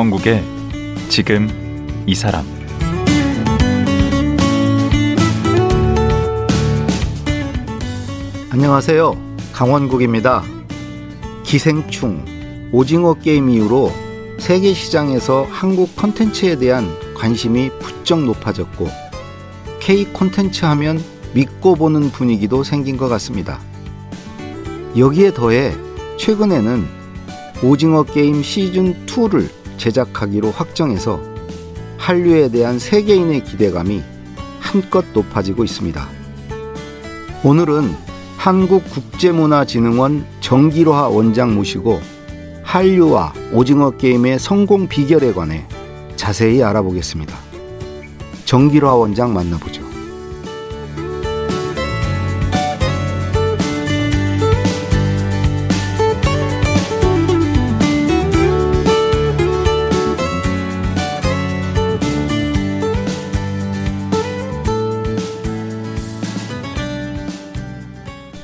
강원국의 지금 이 사람 안녕하세요. 강원국입니다. 기생충, 오징어 게임 이후로 세계 시장에서 한국 콘텐츠에 대한 관심이 부쩍 높아졌고 K 콘텐츠 하면 믿고 보는 분위기도 생긴 것 같습니다. 여기에 더해 최근에는 오징어 게임 시즌 2를 제작하기로 확정해서 한류에 대한 세계인의 기대감이 한껏 높아지고 있습니다. 오늘은 한국국제문화진흥원 정기로하 원장 모시고 한류와 오징어 게임의 성공 비결에 관해 자세히 알아보겠습니다. 정기로하 원장 만나보죠.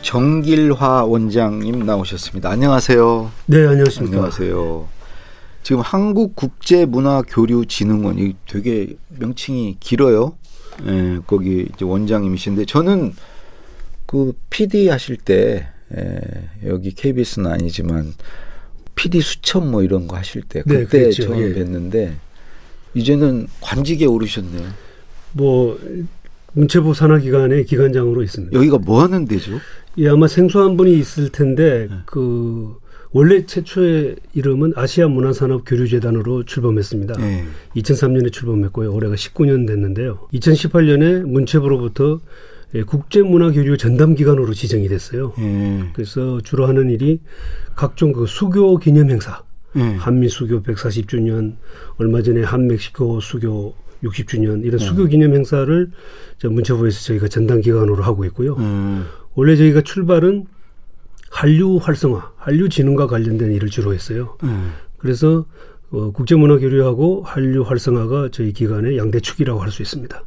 정길화 원장님 나오셨습니다. 안녕하세요. 네, 안녕하십니까. 안녕하세요. 지금 한국국제문화교류진흥원 이 되게 명칭이 길어요. 예, 거기 이제 원장님이신데 저는 그 PD 하실 때 예, 여기 KBS는 아니지만 PD 수첩 뭐 이런 거 하실 때 네, 그때 그랬죠. 처음 예. 뵀는데 이제는 관직에 오르셨네요. 뭐 문체부 산하 기관의 기관장으로 있습니다. 여기가 뭐 하는 데죠? 예, 아마 생소한 분이 있을 텐데 네. 그 원래 최초의 이름은 아시아 문화산업 교류재단으로 출범했습니다. 예. 2003년에 출범했고요. 올해가 19년 됐는데요. 2018년에 문체부로부터 예, 국제문화교류 전담기관으로 지정이 됐어요. 예. 그래서 주로 하는 일이 각종 그 수교 기념 행사, 예. 한미 수교 140주년, 얼마 전에 한 멕시코 수교 60주년 네. 이런 수교 기념 행사를 저 문체부에서 저희가 전담 기관으로 하고 있고요. 음. 원래 저희가 출발은 한류 활성화, 한류 진흥과 관련된 일을 주로 했어요. 음. 그래서 어, 국제문화 교류하고 한류 활성화가 저희 기관의 양대 축이라고 할 수 있습니다.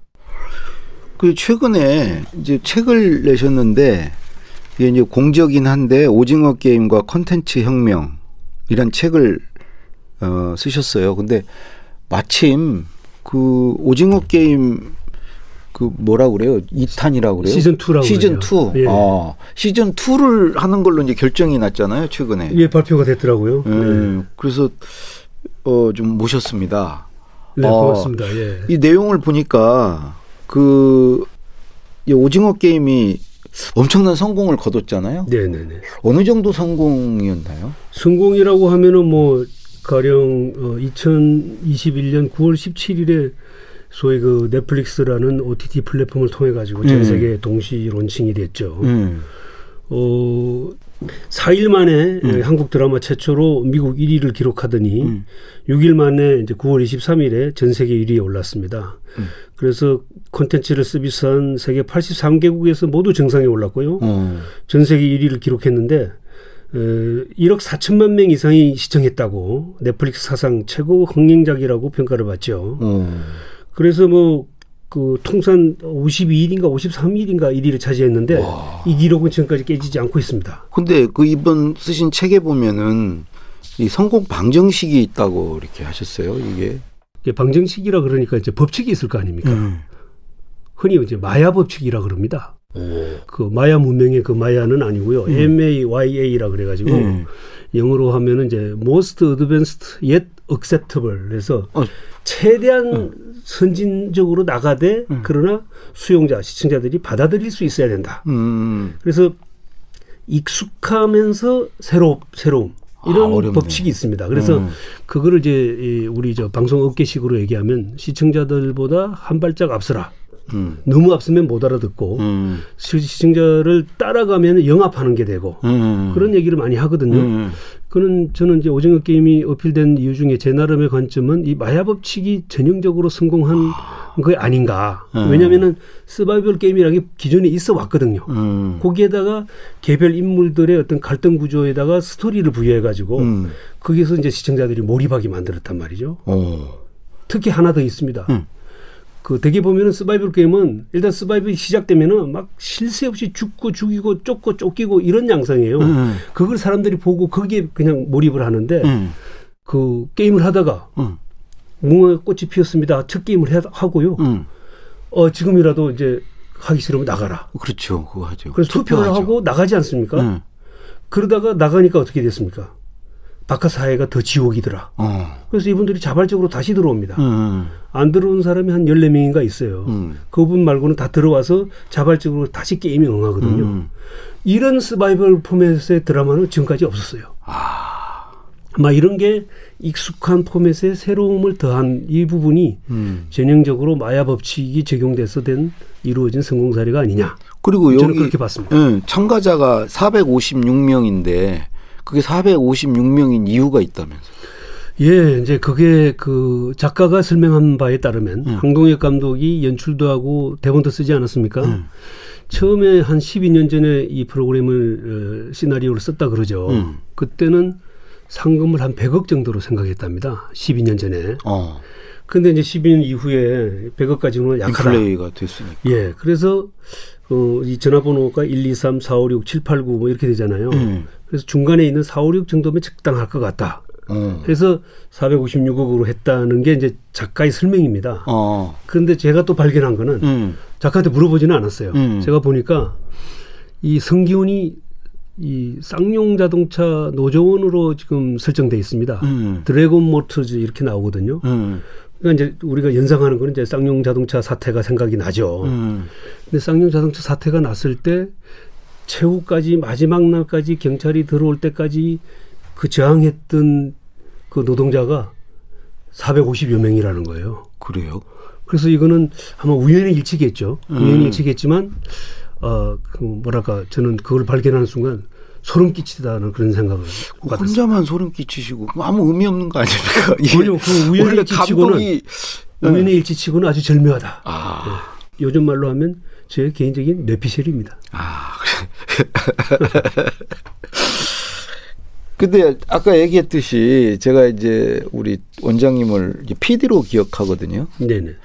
그 최근에 이제 책을 내셨는데 이게 이제 공적인 한데 오징어 게임과 컨텐츠 혁명 이란 책을 어, 쓰셨어요. 근데 마침 그 오징어 게임 그 뭐라 그래요? 2탄이라고 그래요? 시즌 2라고 시즌 그러죠. 2. 예. 아, 시즌 2를 하는 걸로 이제 결정이 났잖아요, 최근에. 예, 발표가 됐더라고요. 예, 네, 그래서 어, 좀 모셨습니다. 네 어, 고맙습니다. 예. 이 내용을 보니까 그이 오징어 게임이 엄청난 성공을 거뒀잖아요. 네, 네, 네. 어느 정도 성공이었나요? 성공이라고 하면은 뭐 가령 어, 2021년 9월 17일에 소위 그 넷플릭스라는 OTT 플랫폼을 통해 가지고 전 음. 세계 동시 론칭이 됐죠. 음. 어 4일 만에 예, 한국 드라마 최초로 미국 1위를 기록하더니 음. 6일 만에 이제 9월 23일에 전 세계 1위에 올랐습니다. 음. 그래서 콘텐츠를 서비스한 세계 83개국에서 모두 정상에 올랐고요. 어. 전 세계 1위를 기록했는데 어, 1억 4천만 명 이상이 시청했다고 넷플릭스 사상 최고 흥행작이라고 평가를 받죠. 어. 그래서 뭐 그 통산 52일인가 53일인가 1위를 차지했는데 이 기록은 지금까지 깨지지 않고 있습니다. 근데 그 이번 쓰신 책에 보면은 이 성공 방정식이 있다고 이렇게 하셨어요. 이게. 이게 방정식이라 그러니까 이제 법칙이 있을 거 아닙니까? 음. 흔히 이제 마야 법칙이라 그럽니다. 오. 그 마야 문명의 그 마야는 아니고요. MAYA라 그래가지고 음. 영어로 하면은 이제 most advanced yet acceptable. 그래서 어. 최대한 선진적으로 나가되 그러나 수용자 시청자들이 받아들일 수 있어야 된다. 음. 그래서 익숙하면서 새로 새로움 이런 아. 법칙이 있습니다. 그래서 음. 그거를 이제 이 우리 저 방송 업계식으로 얘기하면 시청자들보다 한 발짝 앞서라. 음. 너무 앞서면 못 알아듣고 음. 시- 시청자를 따라가면 영합하는 게 되고 음. 그런 얘기를 많이 하거든요. 음. 그는 저는 이제 오징어 게임이 어필된 이유 중에 제 나름의 관점은 이 마야 법칙이 전형적으로 성공한 게 아닌가. 음. 왜냐하면은 서바이벌 게임이라는 게 기존에 있어 왔거든요. 음. 거기에다가 개별 인물들의 어떤 갈등 구조에다가 스토리를 부여해 가지고 음. 거기서 이제 시청자들이 몰입하게 만들었단 말이죠. 어. 특히 하나 더 있습니다. 음. 그 대개 보면은 서바이벌 게임은 일단 서바이벌이 시작되면은 막쉴새 없이 죽고 죽이고 쫓고 쫓기고 이런 양상이에요. 음. 그걸 사람들이 보고 거기에 그냥 몰입을 하는데 음. 그 게임을 하다가 응. 무궁화 꽃이 피었습니다. 첫 게임을 해- 하고요. 응. 어 지금이라도 이제 하기 싫으면 나가라. 그렇죠. 그거 하죠. 그래서 투표를 투표하죠. 하고 나가지 않습니까? 응. 그러다가 나가니까 어떻게 됐습니까? 바깥 사회가 더 지옥이더라. 어. 그래서 이분들이 자발적으로 다시 들어옵니다. 응. 안 들어온 사람이 한 14명인가 있어요. 응. 그분 말고는 다 들어와서 자발적으로 다시 게임에 응하거든요. 음. 이런 서바이벌 포맷의 드라마는 지금까지 없었어요. 아. 막 이런 게 익숙한 포맷에 새로움을 더한 이 부분이 음. 전형적으로 마야 법칙이 적용돼서 된 이루어진 성공 사례가 아니냐. 그리고 저는 여기 그렇게 봤습니다. 응, 참가자가 456명인데 그게 456명인 이유가 있다면서. 예, 이제 그게 그 작가가 설명한 바에 따르면 음. 황동혁 감독이 연출도 하고 대본도 쓰지 않았습니까? 음. 처음에 한 12년 전에 이 프로그램을 어, 시나리오를 썼다 그러죠. 음. 그때는 상금을 한 100억 정도로 생각했답니다. 12년 전에. 어. 근데 이제 12년 이후에 100억까지는 약하다. 인플레이가 됐으니까. 예. 그래서 어, 이 전화번호가 1, 2, 3, 4, 5, 6, 7, 8, 9 뭐 이렇게 되잖아요. 음. 그래서 중간에 있는 4, 5, 6 정도면 적당할 것 같다. 어. 그래서 456억으로 했다는 게 이제 작가의 설명입니다. 어. 그런데 제가 또 발견한 거는 음. 작가한테 물어보지는 않았어요. 음. 제가 보니까 이 성기훈이 이 쌍용 자동차 노조원으로 지금 설정돼 있습니다. 음. Dragon Motors 이렇게 나오거든요. 음. 그러니까 이제 우리가 연상하는 거는 이제 쌍용 자동차 사태가 생각이 나죠. 음. 근데 쌍용 자동차 사태가 났을 때 최후까지 마지막 날까지 경찰이 들어올 때까지 그 저항했던 그 노동자가 450여 명이라는 거예요. 그래요? 그래서 이거는 아마 우연의 일치겠죠. 음. 우연의 일치겠지만 어, 그 뭐랄까 저는 그걸 발견하는 순간 소름 끼치다는 그런 생각을 받았어요. 혼자만 소름 끼치시고 아무 의미 없는 거 아닙니까? 아니요, 그 우연의 일치치고는 감독이 우연의 일치치고는 아주 절묘하다. 아, 요즘 말로 하면 제 개인적인 뇌피셜입니다. 아, 그래. 근데 아까 얘기했듯이 제가 이제 우리 원장님을 PD로 기억하거든요. 네네.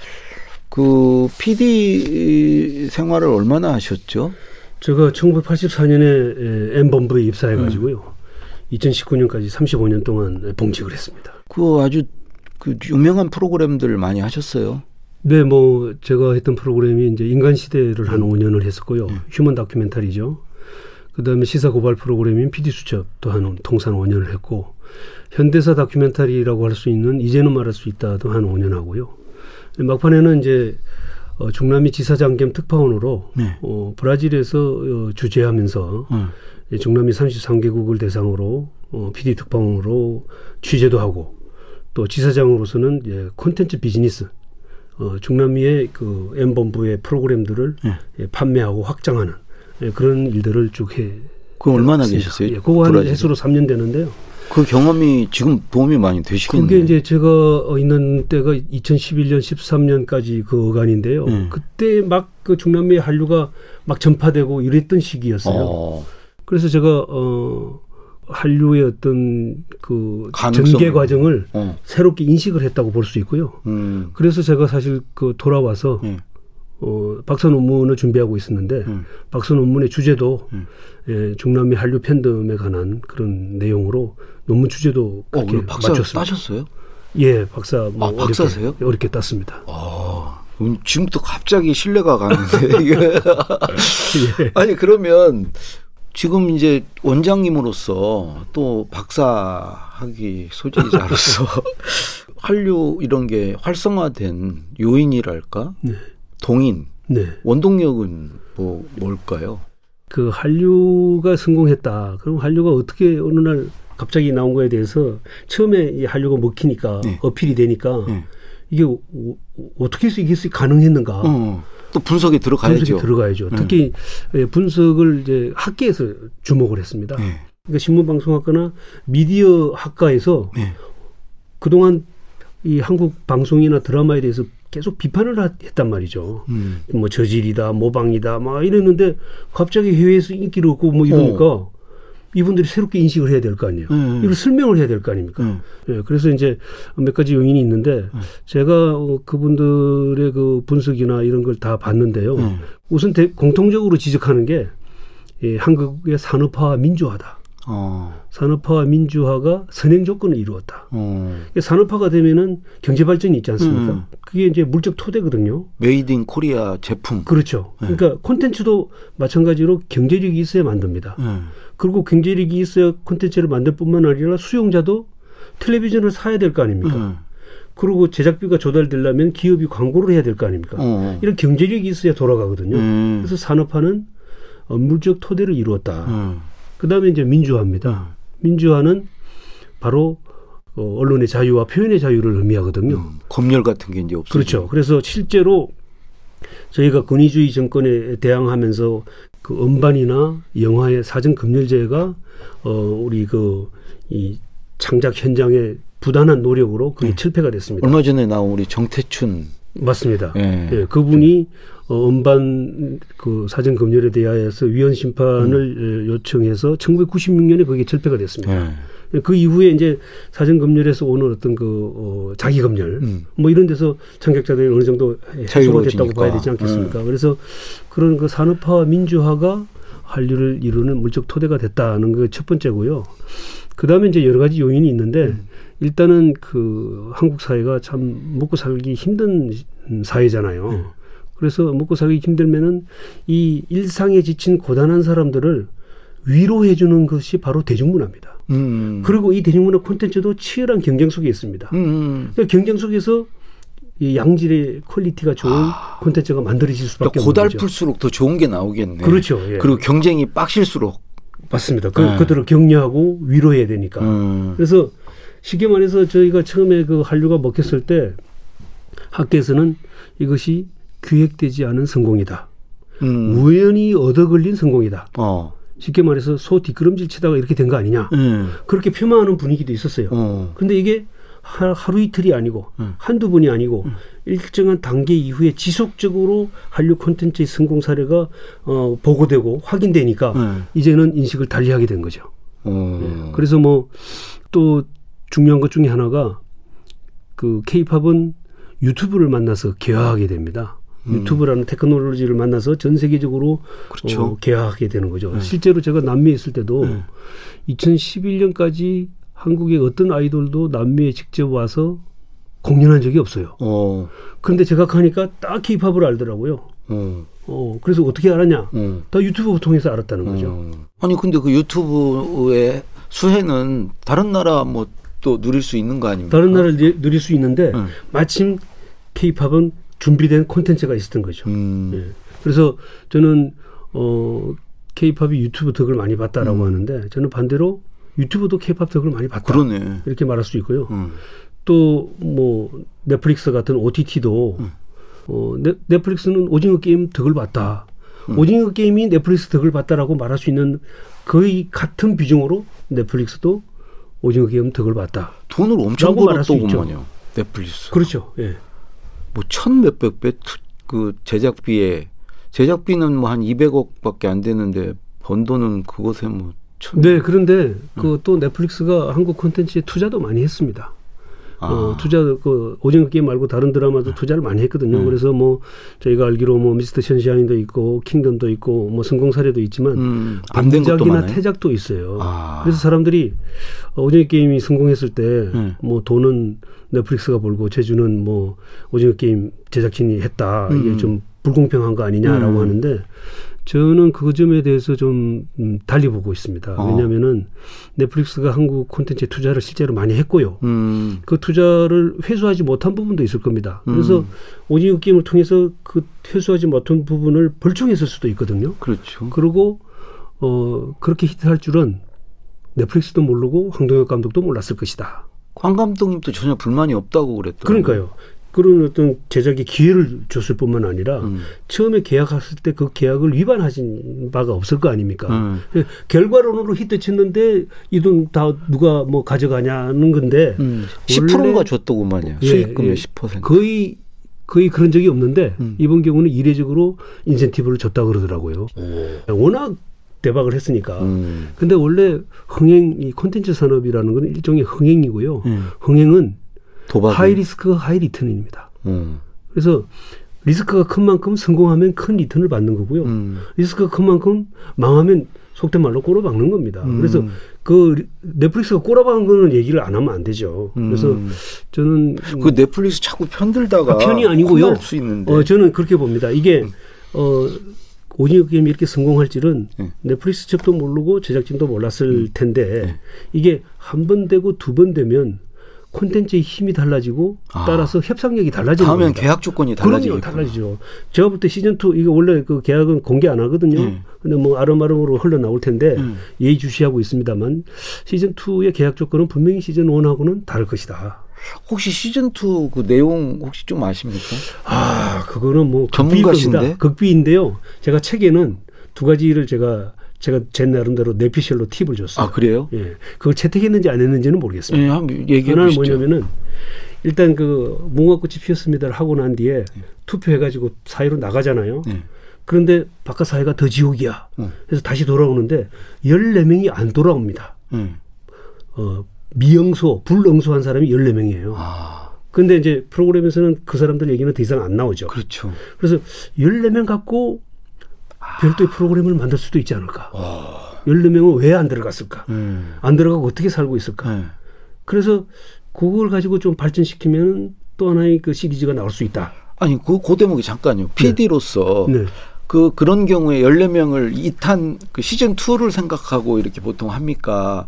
그 PD 생활을 얼마나 하셨죠? 제가 1984년에 M본부에 입사해가지고요. 2019년까지 35년 동안 봉직을 했습니다. 그 아주 그 유명한 프로그램들 많이 하셨어요. 네, 뭐 제가 했던 프로그램이 이제 인간 시대를 한 5년을 했었고요. 휴먼 다큐멘터리죠. 그다음에 시사 고발 프로그램인 PD 수첩도 한 통산 5년을 했고 현대사 다큐멘터리라고 할 수 있는 이제는 말할 수 있다도 한 5년 하고요. 막판에는 이제 어, 중남미 지사장 겸 특파원으로 네. 어, 브라질에서 어, 주재하면서 응. 이 중남미 33개국을 대상으로 어, PD 특파원으로 취재도 하고 또 지사장으로서는 이제 콘텐츠 비즈니스 어, 중남미의 그 M본부의 프로그램들을 네. 예, 판매하고 확장하는 예, 그런 일들을 쭉 해. 그 얼마나. 계셨어요? 예, 그거 한? 해수로 3년 되는데요. 그 경험이 지금 도움이 많이 되시겠네요. 그게 이제 제가 어, 있는 때가 2011년, 13년까지 그 어간인데요. 음. 그때 막 그 중남미 한류가 막 전파되고 이랬던 시기였어요. 어, 그래서 제가 어 한류의 어떤 그 가능성을. 전개 과정을 어, 새롭게 인식을 했다고 볼 수 있고요. 음, 그래서 제가 사실 그 돌아와서 예, 어 박사 논문을 준비하고 있었는데 음. 박사 논문의 주제도 음. 예, 중남미 한류 팬덤에 관한 그런 내용으로 논문 주제도 어, 그렇게 오늘 박사 맞췄습니다. 따셨어요? 예, 박사 뭐 아, 박사세요? 어렵게, 땄습니다. 아, 음, 지금부터 갑자기 신뢰가 가는데 이게 예. 아니 그러면 지금 이제 원장님으로서 또 박사학위 소지자로서 한류 이런 게 활성화된 요인이랄까 네. 동인 네. 원동력은 뭐 뭘까요? 그 한류가 성공했다. 그럼 한류가 어떻게 어느 날 갑자기 나온 거에 대해서 처음에 이 한류가 먹히니까 네. 어필이 되니까 네. 이게 오- 오- 어떻게 해서 이게 가능했는가? 어, 또 분석에 들어가야죠. 분석이 들어가야죠. 네. 특히 예, 분석을 이제 학계에서 주목을 했습니다. 네. 그러니까 신문방송학과나 미디어 학과에서 네. 그동안 이 한국 방송이나 드라마에 대해서 계속 비판을 하- 했단 말이죠. 음. 뭐 저질이다, 모방이다, 막 이랬는데 갑자기 해외에서 인기를 얻고 뭐 이러니까 이분들이 새롭게 인식을 해야 될 거 아니에요. 음. 이걸 설명을 해야 될 거 아닙니까? 음. 예, 그래서 이제 몇 가지 요인이 있는데 제가 어, 그분들의 그 분석이나 이런 걸 다 봤는데요. 음. 우선 대- 공통적으로 지적하는 게 예, 한국의 산업화 민주화다. 어. 산업화와 민주화가 선행 조건을 이루었다. 어. 산업화가 되면은 경제 발전이 있지 않습니까? 음. 그게 이제 물적 토대거든요. made in Korea 제품. 그렇죠. 네. 그러니까 콘텐츠도 마찬가지로 경제력이 있어야 만듭니다. 네. 그리고 경제력이 있어야 콘텐츠를 만들 뿐만 아니라 수용자도 텔레비전을 사야 될 거 아닙니까? 네. 그리고 제작비가 조달되려면 기업이 광고를 해야 될 거 아닙니까? 어. 이런 경제력이 있어야 돌아가거든요. 음. 그래서 산업화는 어, 물적 토대를 이루었다. 음. 그 다음에 이제 민주화입니다. 민주화는 바로 어, 언론의 자유와 표현의 자유를 의미하거든요. 음. 검열 같은 게 이제 없어지고. 그렇죠. 그래서 실제로 저희가 권위주의 정권에 대항하면서 그 음반이나 영화의 사전 검열제가 어 우리 그 이 창작 현장의 부단한 노력으로 그게 네. 철폐가 됐습니다. 얼마 전에 나온 우리 정태춘. 맞습니다. 예. 예, 그분이 어, 음반 그 사전 검열에 대하여서 위헌 심판을 음. 예, 요청해서 1996년에 그게 철폐가 됐습니다. 예. 그 이후에 이제 사전 검열에서 오는 어떤 그 어, 자기 검열 음. 뭐 이런 데서 창작자들이 어느 정도 해소가. 됐다고 봐야 되지 않겠습니까? 음. 그래서 그런 그 산업화와 민주화가 한류를 이루는 물적 토대가 됐다는 게 첫 번째고요. 그 다음에 이제 여러 가지 요인이 있는데 음. 일단은 그 한국 사회가 참 먹고 살기 힘든 사회잖아요. 네. 그래서 먹고 살기 힘들면은 이 일상에 지친 고단한 사람들을 위로해 주는 것이 바로 대중문화입니다. 음. 그리고 이 대중문화 콘텐츠도 치열한 경쟁 속에 있습니다. 음. 그러니까 경쟁 속에서 이 양질의 quality가 좋은 콘텐츠가 만들어질 수밖에 그러니까 없는 거죠. 고달플수록 더 좋은 게 나오겠네. 그렇죠. 예. 그리고 경쟁이 빡실수록. 맞습니다. 그, 네. 그들을 격려하고 위로해야 되니까. 음. 그래서 쉽게 말해서 저희가 처음에 그 한류가 먹혔을 때 학계에서는 이것이 기획되지 않은 성공이다. 음. 우연히 얻어 걸린 성공이다. 어. 쉽게 말해서 소 뒷걸음질 치다가 이렇게 된 거 아니냐. 음. 그렇게 표방하는 분위기도 있었어요. 어. 근데 이게 하- 하루 이틀이 아니고 음. 한두 번이 아니고 일정한 단계 이후에 지속적으로 한류 콘텐츠의 성공 사례가 어, 보고되고 확인되니까 음. 이제는 인식을 달리하게 된 거죠. 어. 예. 그래서 뭐 또 중요한 것 중에 하나가 그 케이팝은 유튜브를 만나서 개화하게 됩니다. 유튜브라는 테크놀로지를 만나서 전 세계적으로 그렇죠. 어, 개화하게 되는 거죠. 실제로 제가 남미에 있을 때도 2011년까지 한국의 어떤 아이돌도 남미에 직접 와서 공연한 적이 없어요. 어. 그런데 제가 가니까 딱 케이팝을 알더라고요. 어. 어, 그래서 어떻게 알았냐? 어. 다 유튜브 통해서 알았다는 거죠. 어. 아니 근데 그 유튜브의 수혜는 다른 나라 뭐 또 누릴 수 있는 거 아닙니까? 다른 나라를 느- 누릴 수 있는데 음. 마침 케이팝은 준비된 콘텐츠가 있었던 거죠. 음. 예. 그래서 저는 어 케이팝이 유튜브 덕을 많이 봤다라고 하는데 저는 반대로 유튜브도 케이팝 덕을 많이 봤다. 음. 그러네. 이렇게 말할 수 있고요. 음. 또뭐 넷플릭스 같은 OTT도 음. 어 넷, 넷플릭스는 오징어 게임 덕을 봤다. 음. 오징어 게임이 넷플릭스 덕을 봤다라고 말할 수 있는 거의 같은 비중으로 넷플릭스도 오징어 게임 덕을 봤다. 돈을 엄청 수 벌었더구만요. 넷플릭스. 그렇죠. 예. 뭐 천 몇백 배 그 제작비에 제작비는 뭐 한 200억밖에 안 되는데 번 돈은 그것에 뭐 천. 네, 그런데 그또 넷플릭스가 한국 콘텐츠에 투자도 많이 했습니다. 아. 어, 투자 그 오징어 게임 말고 다른 드라마도 투자를 많이 했거든요. 음. 그래서 뭐 저희가 알기로 뭐 미스터 션샤인도 있고 킹덤도 있고 뭐 성공 사례도 있지만 음, 반작이나. 태작도 있어요. 아. 그래서 사람들이 어, 오징어 게임이 성공했을 때 음. 뭐 돈은 넷플릭스가 벌고 제주는 뭐 오징어 게임 제작진이 했다. 이게 음. 좀 불공평한 거 아니냐라고 음. 하는데 저는 그 점에 대해서 좀 음, 달리 보고 있습니다. 어. 왜냐하면은 넷플릭스가 한국 콘텐츠에 투자를 실제로 많이 했고요. 음. 그 투자를 회수하지 못한 부분도 있을 겁니다. 그래서 음. 오징어 게임을 통해서 그 회수하지 못한 부분을 벌충했을 수도 있거든요. 그렇죠. 그리고 어 그렇게 히트할 줄은 넷플릭스도 모르고 황동혁 감독도 몰랐을 것이다. 황 감독님도 전혀 불만이 없다고 그랬더라고요. 그러니까요. 그런 어떤 제작에 기회를 줬을 뿐만 아니라 음. 처음에 계약했을 때 그 계약을 위반하신 바가 없을 거 아닙니까? 음. 예, 결과론으로 히트 쳤는데 이 돈 다 누가 뭐 가져가냐는 건데 음. 원래- 10%가 줬더구만요. 예, 수익금의 예. 10%. 거의 거의 그런 적이 없는데 음. 이번 경우는 이례적으로 인센티브를 줬다 그러더라고요. 워낙 대박을 했으니까. 음. 근데 원래 흥행 이 콘텐츠 산업이라는 건 일종의 흥행이고요. 음. 흥행은 도박. high risk high return입니다. 음. 그래서 risk가 큰 만큼 성공하면 큰 return을 받는 거고요. 음. risk가 큰 만큼 망하면 속된 말로 꼬라박는 겁니다. 음. 그래서 그 리- 넷플릭스가 꼬라박은 거는 얘기를 안 하면 안 되죠. 그래서 음. 저는 그 넷플릭스 자꾸 편들다가 아, 편이 아니고요. 혼날 수 있는데. 어, 저는 그렇게 봅니다. 이게 어 오징어 게임이 이렇게 성공할 줄은 음. 넷플릭스 측도 모르고 제작진도 몰랐을 음. 텐데 이게 한 번 되고 두 번 되면 콘텐츠의 힘이 달라지고 아. 따라서 협상력이 달라지는 다음엔 겁니다. 계약 조건이 달라지겠구나. 달라지죠. 제가 볼때 시즌 2 이게 원래 그 계약은 공개 안 하거든요. 음. 근데 뭐 아름아름으로 흘러 나올 텐데 음. 예의주시하고 있습니다만 시즌 2의 계약 조건은 분명히 시즌 1하고는 다를 것이다. 혹시 시즌 2 그 내용 혹시 좀 아십니까? 아, 그거는 뭐 전문가신데? 극비인데요. 제가 책에는 두 가지를 제가 제가 제 나름대로 내피셜로 팁을 줬어요. 아 그래요? 예, 그걸 채택했는지 안 했는지는 모르겠습니다. 예, 한번 얘기해 보시죠. 뭐냐면은 일단 그 무궁화꽃이 피었습니다를 하고 난 뒤에 네. 투표해가지고 사회로 나가잖아요. 예. 그런데 바깥 사회가 더 지옥이야. 음. 그래서 다시 돌아오는데 14명이 안 돌아옵니다. 예. 어, 미영소, 불응소한 사람이 14명이에요. 아 근데 이제 프로그램에서는 그 사람들 얘기는 더 이상 안 나오죠. 그렇죠. 그래서 14명 갖고 별도의 프로그램을 만들 수도 있지 않을까. 14명은 왜 안 들어갔을까? 예. 안 들어가고 어떻게 살고 있을까? 예. 그래서 그걸 가지고 좀 발전시키면 또 하나의 그 시리즈가 나올 수 있다. 아니 그, 그 대목이 잠깐요. PD로서 네. 그 그런 경우에 14명을 2탄 그 시즌 2를 생각하고 이렇게 보통 합니까?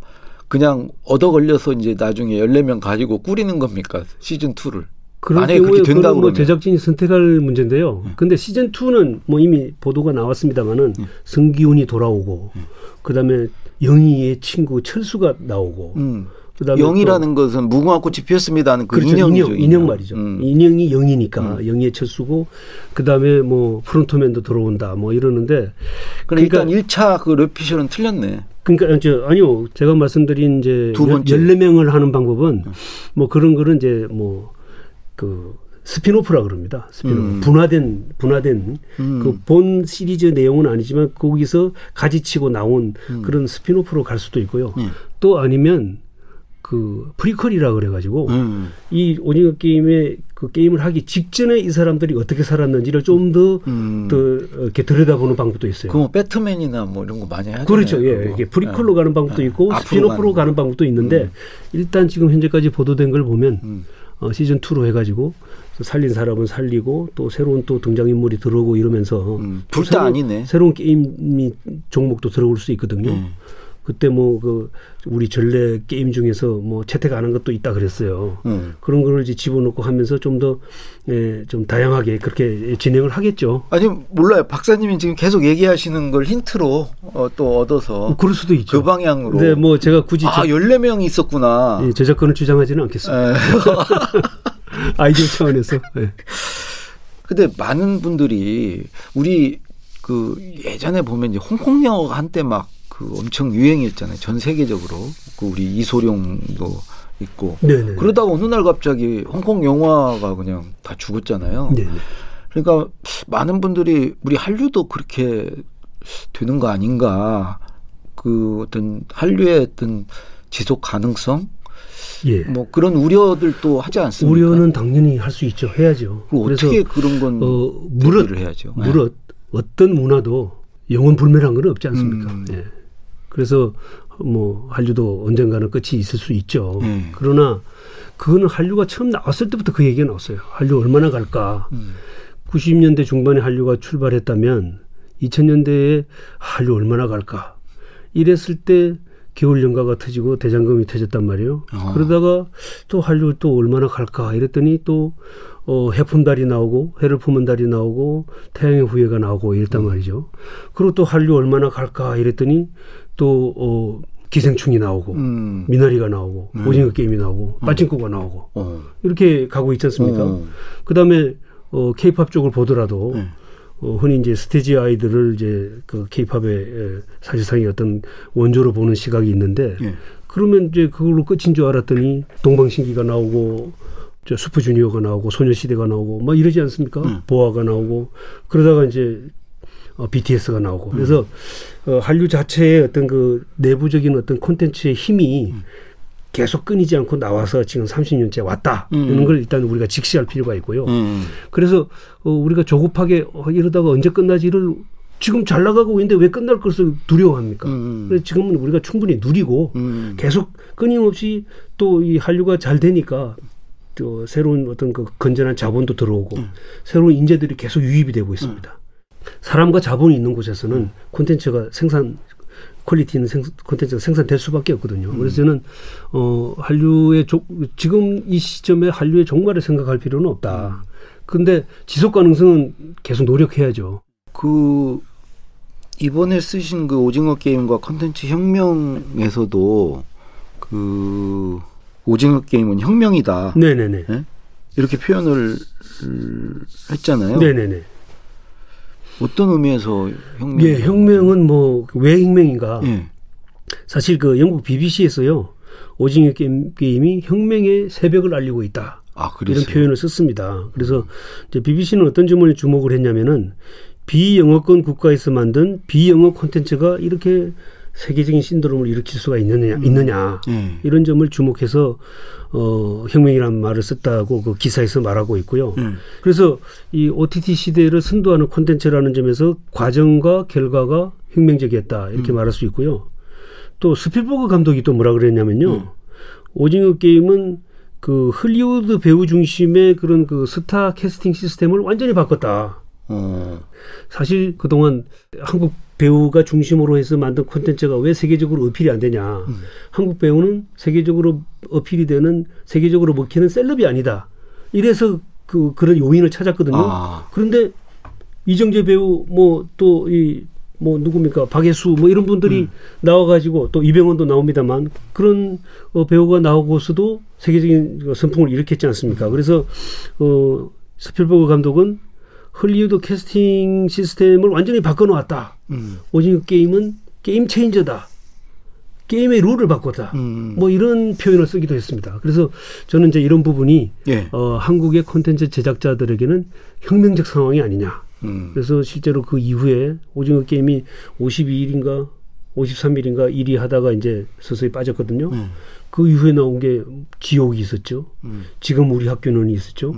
그냥 얻어 걸려서 이제 나중에 14명 가지고 꾸리는 겁니까? 시즌 2를. 만약에 그렇게 된다 그건 뭐. 네. 제작진이 선택할 문제인데요. 근데 시즌 2는 뭐 이미 보도가 나왔습니다만은 네. 성기훈이 돌아오고 그다음에 영희의 친구 철수가 나오고 음. 그다음에 영이라는 것은 무궁화꽃이 피었습니다는 그 그렇죠. 인형이죠. 인형, 인형 말이죠. 음. 인형이 영이니까 영희의 철수고 그다음에 뭐 프론토맨도 들어온다 뭐 이러는데 그러니까 일단 1차 그 랩피셜은 틀렸네. 그러니까 저 아니요. 제가 말씀드린 이제 두 번째. 14명을 하는 방법은 뭐 그런 거는 이제 뭐 그 spin-off라 그럽니다. 스피노프. 음. 분화된 분화된 음. 그 본 시리즈 내용은 아니지만 거기서 가지치고 나온 그런 spin-off로 갈 수도 있고요. 음. 또 아니면 그 prequel이라 그래 가지고 음. 이 오징어 게임의 그 게임을 하기 직전에 이 사람들이 어떻게 살았는지를 좀더 음. 더 이렇게 들여다보는 방법도 있어요. 그뭐 배트맨이나 뭐 이런 거 많이 하잖아요. 그렇죠. 예. 그거. 이게 prequel로 예. 가는 방법도 예. 있고 spin-off로 가는 가는 방법도 있는데 일단 지금 현재까지 보도된 걸 보면 음. 어, 시즌 2로 해가지고 살린 사람은 살리고 또 새로운 또 등장 인물이 들어오고 이러면서 음. 또 둘다 아니네. 새로운 게임이 종목도 들어올 수 있거든요. 음. 그때 뭐 그 우리 전래 게임 중에서 뭐 채택 안 한 것도 있다 그랬어요. 음. 그런 거를 이제 집어넣고 하면서 좀더 예, 좀 다양하게 그렇게 진행을 하겠죠. 아니 몰라요. 박사님이 지금 계속 얘기하시는 걸 힌트로 어, 또 얻어서 뭐 그럴 수도 있죠. 그 방향으로. 근데 뭐 제가 굳이 아, 저- 14명이 있었구나. 예, 저작권을 주장하지는 않겠습니다. 에. 아이디어 차원에서. 예. 근데 많은 분들이 우리 그 예전에 보면 이제 홍콩 영화가 한때 막 그 엄청 유행이었잖아요. 전 세계적으로. 그 우리 이소룡도 있고. 네네. 그러다가 어느 날 갑자기 홍콩 영화가 그냥 다 죽었잖아요. 네네. 그러니까 많은 분들이 우리 한류도 그렇게 되는 거 아닌가. 그 어떤 한류의 어떤 지속 가능성 예. 뭐 그런 우려들도 하지 않습니까? 우려는 당연히 할 수 있죠. 해야죠. 그 어떻게 그런 건 어, 무릇 해야죠. 네. 무릇 어떤 문화도 영원 불멸한 건 없지 않습니까? 음. 예. 그래서 뭐 한류도 언젠가는 끝이 있을 수 있죠. 음. 그러나 그거는 한류가 처음 나왔을 때부터 그 얘기가 나왔어요. 한류 얼마나 갈까? 음. 90년대 중반에 한류가 출발했다면 2000년대에 한류 얼마나 갈까? 이랬을 때 겨울 연가가 터지고 대장금이 터졌단 말이에요. 어. 그러다가 또 한류 또 얼마나 갈까? 이랬더니 또 어, 해품 달이 나오고 해를 품은 달이 나오고 태양의 후예가 나오고 이랬단 말이죠. 그리고 또 한류 얼마나 갈까? 이랬더니 또 어, 기생충이 나오고 음. 미나리가 나오고 음. 오징어 게임이 나오고 빠친코가 나오고 어. 이렇게 가고 있지 않습니까? 어. 그다음에 어 케이팝 쪽을 보더라도 네. 어 흔히 이제 스테지 아이들을 이제 그 케이팝의 사실상의 어떤 원조로 보는 시각이 있는데 예. 그러면 이제 그걸로 끝인 줄 알았더니 동방신기가 나오고 저 슈퍼주니어가 나오고 소녀시대가 나오고 막 이러지 않습니까? 음. 보아가 나오고 그러다가 이제 어, BTS가 나오고 그래서 어, 한류 자체의 어떤 그 내부적인 어떤 콘텐츠의 힘이 계속 끊이지 않고 나와서 지금 30년째 왔다. 음. 이런 걸 일단 우리가 직시할 필요가 있고요. 음. 그래서 어, 우리가 조급하게 어, 이러다가 언제 끝나지를 지금 잘 나가고 있는데 왜 끝날 것을 두려워합니까? 음. 그래서 지금은 우리가 충분히 누리고 음. 계속 끊임없이 또 이 한류가 잘 되니까 또 새로운 어떤 그 건전한 자본도 들어오고 음. 새로운 인재들이 계속 유입이 되고 있습니다. 사람과 자본이 있는 곳에서는 콘텐츠가 생산 quality 있는 생- 콘텐츠가 생산될 수밖에 없거든요. 음. 그래서 저는 어 한류의 조, 지금 이 시점에 한류의 종말을 생각할 필요는 없다. 근데 지속 가능성은 계속 노력해야죠. 그 이번에 쓰신 그 오징어 게임과 컨텐츠 혁명에서도 그 오징어 게임은 혁명이다 네네네. 이렇게 표현을 음, 했잖아요. 네네네. 어떤 의미에서 혁명? 예, 혁명은 뭐 왜 혁명인가? 예. 사실 그 영국 BBC에서요 오징어 게임, 게임이 혁명의 새벽을 알리고 있다. 아 이런. 표현을 썼습니다. 그래서 이제 BBC는 어떤 점을 주목을 했냐면은 비영어권 국가에서 만든 비영어 콘텐츠가 이렇게 세계적인 신드롬을 일으킬 수가 있느냐, 있느냐 예. 이런 점을 주목해서 어, 혁명이라는 말을 썼다고 그 기사에서 말하고 있고요. 음. 그래서 이 OTT 시대를 선도하는 콘텐츠라는 점에서 과정과 결과가 혁명적이었다 이렇게 말할 수 있고요. 또 스필버그 감독이 또 뭐라 그랬냐면요. 오징어 게임은 그 헐리우드 배우 중심의 그런 그 스타 캐스팅 시스템을 완전히 바꿨다. 어. 사실 그동안 한국 배우가 중심으로 해서 만든 콘텐츠가 왜 세계적으로 어필이 안 되냐. 한국 배우는 세계적으로 어필이 되는 세계적으로 먹히는 셀럽이 아니다. 이래서 그 그런 요인을 찾았거든요. 아. 그런데 이정재 배우 뭐 또 이 뭐 누굽니까 박예수 뭐 이런 분들이 나와가지고 또 이병헌도 나옵니다만 그런 어, 배우가 나오고서도 세계적인 그 선풍을 일으켰지 않습니까? 그래서 어 스필버그 감독은 헐리우드 캐스팅 시스템을 완전히 바꿔놓았다. 음. 오징어 게임은 게임 체인저다. 게임의 룰을 바꿨다. 음. 뭐 이런 표현을 쓰기도 했습니다. 그래서 저는 이제 이런 부분이 예. 어, 한국의 콘텐츠 제작자들에게는 혁명적 상황이 아니냐. 음. 그래서 실제로 그 이후에 오징어 게임이 52일인가 53일인가 1위 하다가 이제 서서히 빠졌거든요. 음. 그 이후에 나온 게 지옥이 있었죠. 음. 지금 우리 학교는 있었죠.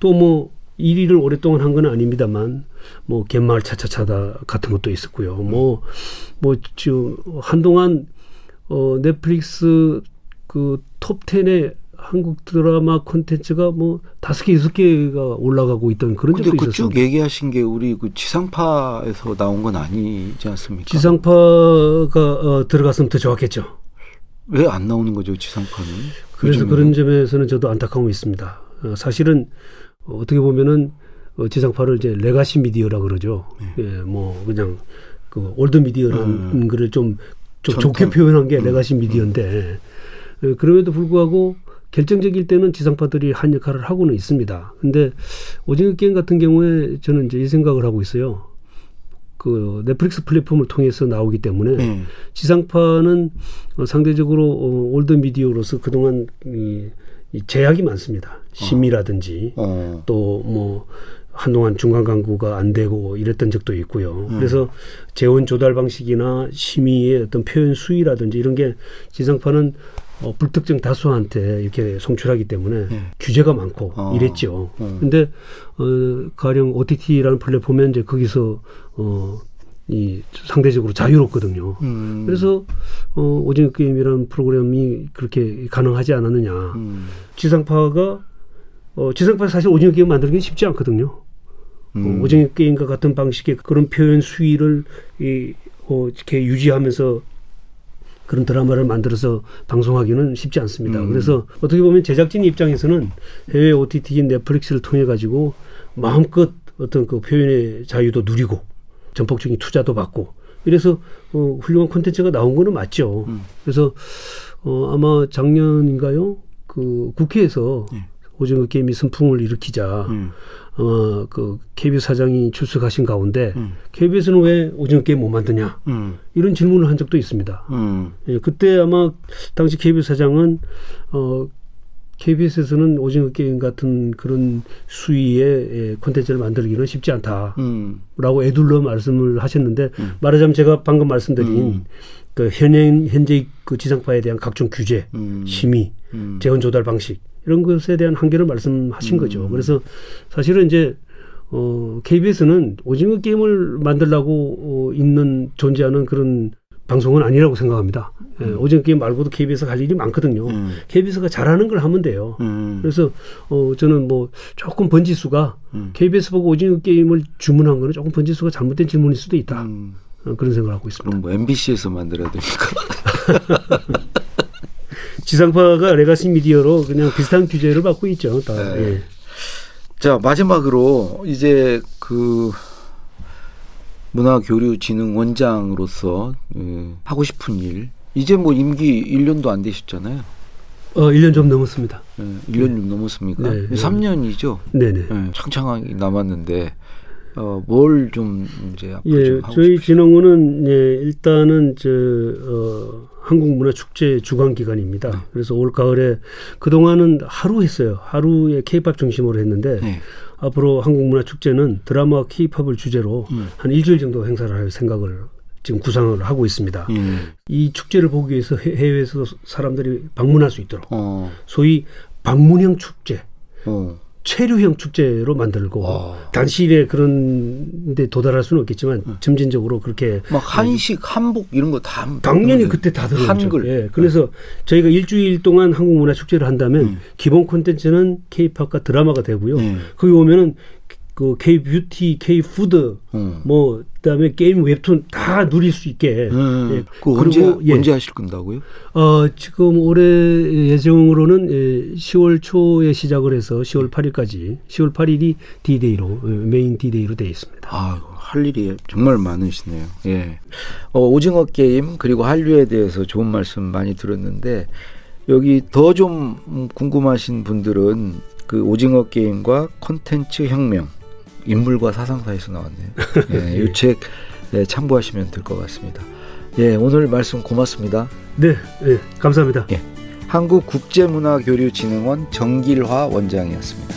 또 뭐 1위를 오랫동안 한 건 아닙니다만 뭐 갯마을 차차차다 같은 것도 있었고요. 뭐뭐 지금 한동안 어 넷플릭스 그 톱 10에 한국 드라마 콘텐츠가 뭐 다섯 개 여섯 개가 올라가고 있던 그런 적도 그쭉 있었어요. 얘기하신 게 우리 그 지상파에서 나온 건 아니지 않습니까? 지상파가 어, 들어갔으면 더 좋았겠죠. 왜 안 나오는 거죠 지상파는? 그래서 요즘에는? 그런 점에서는 저도 안타까움이 있습니다. 어, 사실은 어, 어떻게 보면은 어, 지상파를 이제 legacy media라 그러죠. 예, 뭐 그냥 그 old media라는 거를 좀, 좀 전통. 좋게 표현한 게 legacy media인데 예, 그럼에도 불구하고 결정적일 때는 지상파들이 한 역할을 하고는 있습니다. 근데 오징어 게임 같은 경우에 저는 이제 이 생각을 하고 있어요. 그 넷플릭스 플랫폼을 통해서 나오기 때문에 예. 지상파는 어, 상대적으로 어, old media로서 그동안 이, 이 제약이 많습니다. 심의라든지 어. 또뭐 한동안 중간 광고가 안 되고 이랬던 적도 있고요. 그래서 재원 조달 방식이나 심의의 어떤 표현 수위라든지 이런 게 지상파는 어, 불특정 다수한테 이렇게 송출하기 때문에 네. 규제가 많고 어. 이랬죠. 어. 근데 어, 가령 OTT라는 플랫폼에 이제 거기서 어, 이 상대적으로 자유롭거든요. 음. 그래서 어, 오징어 게임이라는 프로그램이 그렇게 가능하지 않았느냐. 음. 지상파가 어, 지상파 사실 오징어 게임 만들기 쉽지 않거든요. 음. 어, 오징어 게임과 같은 방식의 그런 표현 수위를 이, 어, 이렇게 유지하면서 그런 드라마를 만들어서 방송하기는 쉽지 않습니다. 음. 그래서 어떻게 보면 제작진 입장에서는 해외 OTT인 넷플릭스를 통해 가지고 마음껏 어떤 그 표현의 자유도 누리고 전폭적인 투자도 받고 이래서 어, 훌륭한 콘텐츠가 나온 거는 맞죠. 음. 그래서 어, 아마 작년인가요? 그 국회에서 예. 오징어 게임이 선풍을 일으키자 음. 아마 그 KBS 사장이 출석하신 가운데 음. KBS는 왜 오징어 게임 못 만드냐 음. 이런 질문을 한 적도 있습니다. 음. 예, 그때 아마 당시 KBS 사장은 어 KBS에서는 오징어 게임 같은 그런 수위의 예, 콘텐츠를 만들기는 쉽지 않다라고 음. 애둘러 말씀을 하셨는데 음. 말하자면 제가 방금 말씀드린 음. 그 현행 현재 그 지상파에 대한 각종 규제, 음. 심의, 음. 재원 조달 방식 이런 것에 대한 한계를 말씀하신 음. 거죠. 그래서 사실은 이제 어 KBS는 오징어 게임을 만들라고 어, 있는 존재하는 그런 방송은 아니라고 생각합니다. 예, 오징어 게임 말고도 KBS 갈 일이 많거든요. 음. KBS가 잘하는 걸 하면 돼요. 음. 그래서 어 저는 뭐 조금 번지수가 음. KBS 보고 오징어 게임을 주문한 거는 조금 번지수가 잘못된 질문일 수도 있다. 음. 어, 그런 생각을 하고 있습니다. 그럼 뭐 MBC에서 만들어야 됩니까? 지상파가 레가시 미디어로 그냥 비슷한 규제를 받고 있죠. 다. 네. 예. 자 마지막으로 이제 그 문화교류진흥원장으로서 예, 하고 싶은 일 이제 뭐 임기 1년도 안 되셨잖아요. 어, 1년 좀 넘었습니다. 예, 1년 좀 넘었습니까? 네, 네. 3년이죠. 네네. 예, 창창하게 남았는데 어, 뭘 좀 이제 앞으로 예, 좀 하고 저희 싶으세요? 진흥원은 예, 일단은 저 어, 한국문화축제 주관 기관입니다. 네. 그래서 올 가을에 그 동안은 하루 했어요. 하루에 케이팝 중심으로 했는데 네. 앞으로 한국문화축제는 드라마 케이팝을 주제로 음. 한 일주일 정도 행사를 할 생각을 지금 구상을 하고 있습니다. 예. 이 축제를 보기 위해서 해- 해외에서 사람들이 방문할 수 있도록 어, 소위 방문형 축제, 어. 체류형 축제로 만들고 어. 단시일에 그런 데 도달할 수는 없겠지만 점진적으로 그렇게 막 한식, 한복 이런 거 다 당연히 그때 다 들어오죠. 한글. 예. 그래서 저희가 일주일 동안 한국 문화 축제를 한다면 음. 기본 콘텐츠는 K-팝과 드라마가 되고요. 네. 거기 오면은 그 K beauty, K food, 어. 뭐 그다음에 게임 웹툰 다 누릴 수 있게. 음. 예. 그 언제 예. 언제 하실 건다고요? 어, 지금 올해 예정으로는 예, 10월 초에 시작을 해서 10월 8일까지 10월 8일이 D-Day로 예, 메인 D-Day로 되어 있습니다. 아, 할 일이 정말 많으시네요. 예. 어, 오징어 게임 그리고 한류에 대해서 좋은 말씀 많이 들었는데 여기 더 좀 궁금하신 분들은 그 오징어 게임과 콘텐츠 혁명 인물과 사상사에서 나왔네요. 예, 이책 네, 참고하시면 될 것 같습니다. 예, 오늘 말씀 고맙습니다. 네, 예, 감사합니다. 한국국제문화교류진흥원 정길화 원장이었습니다.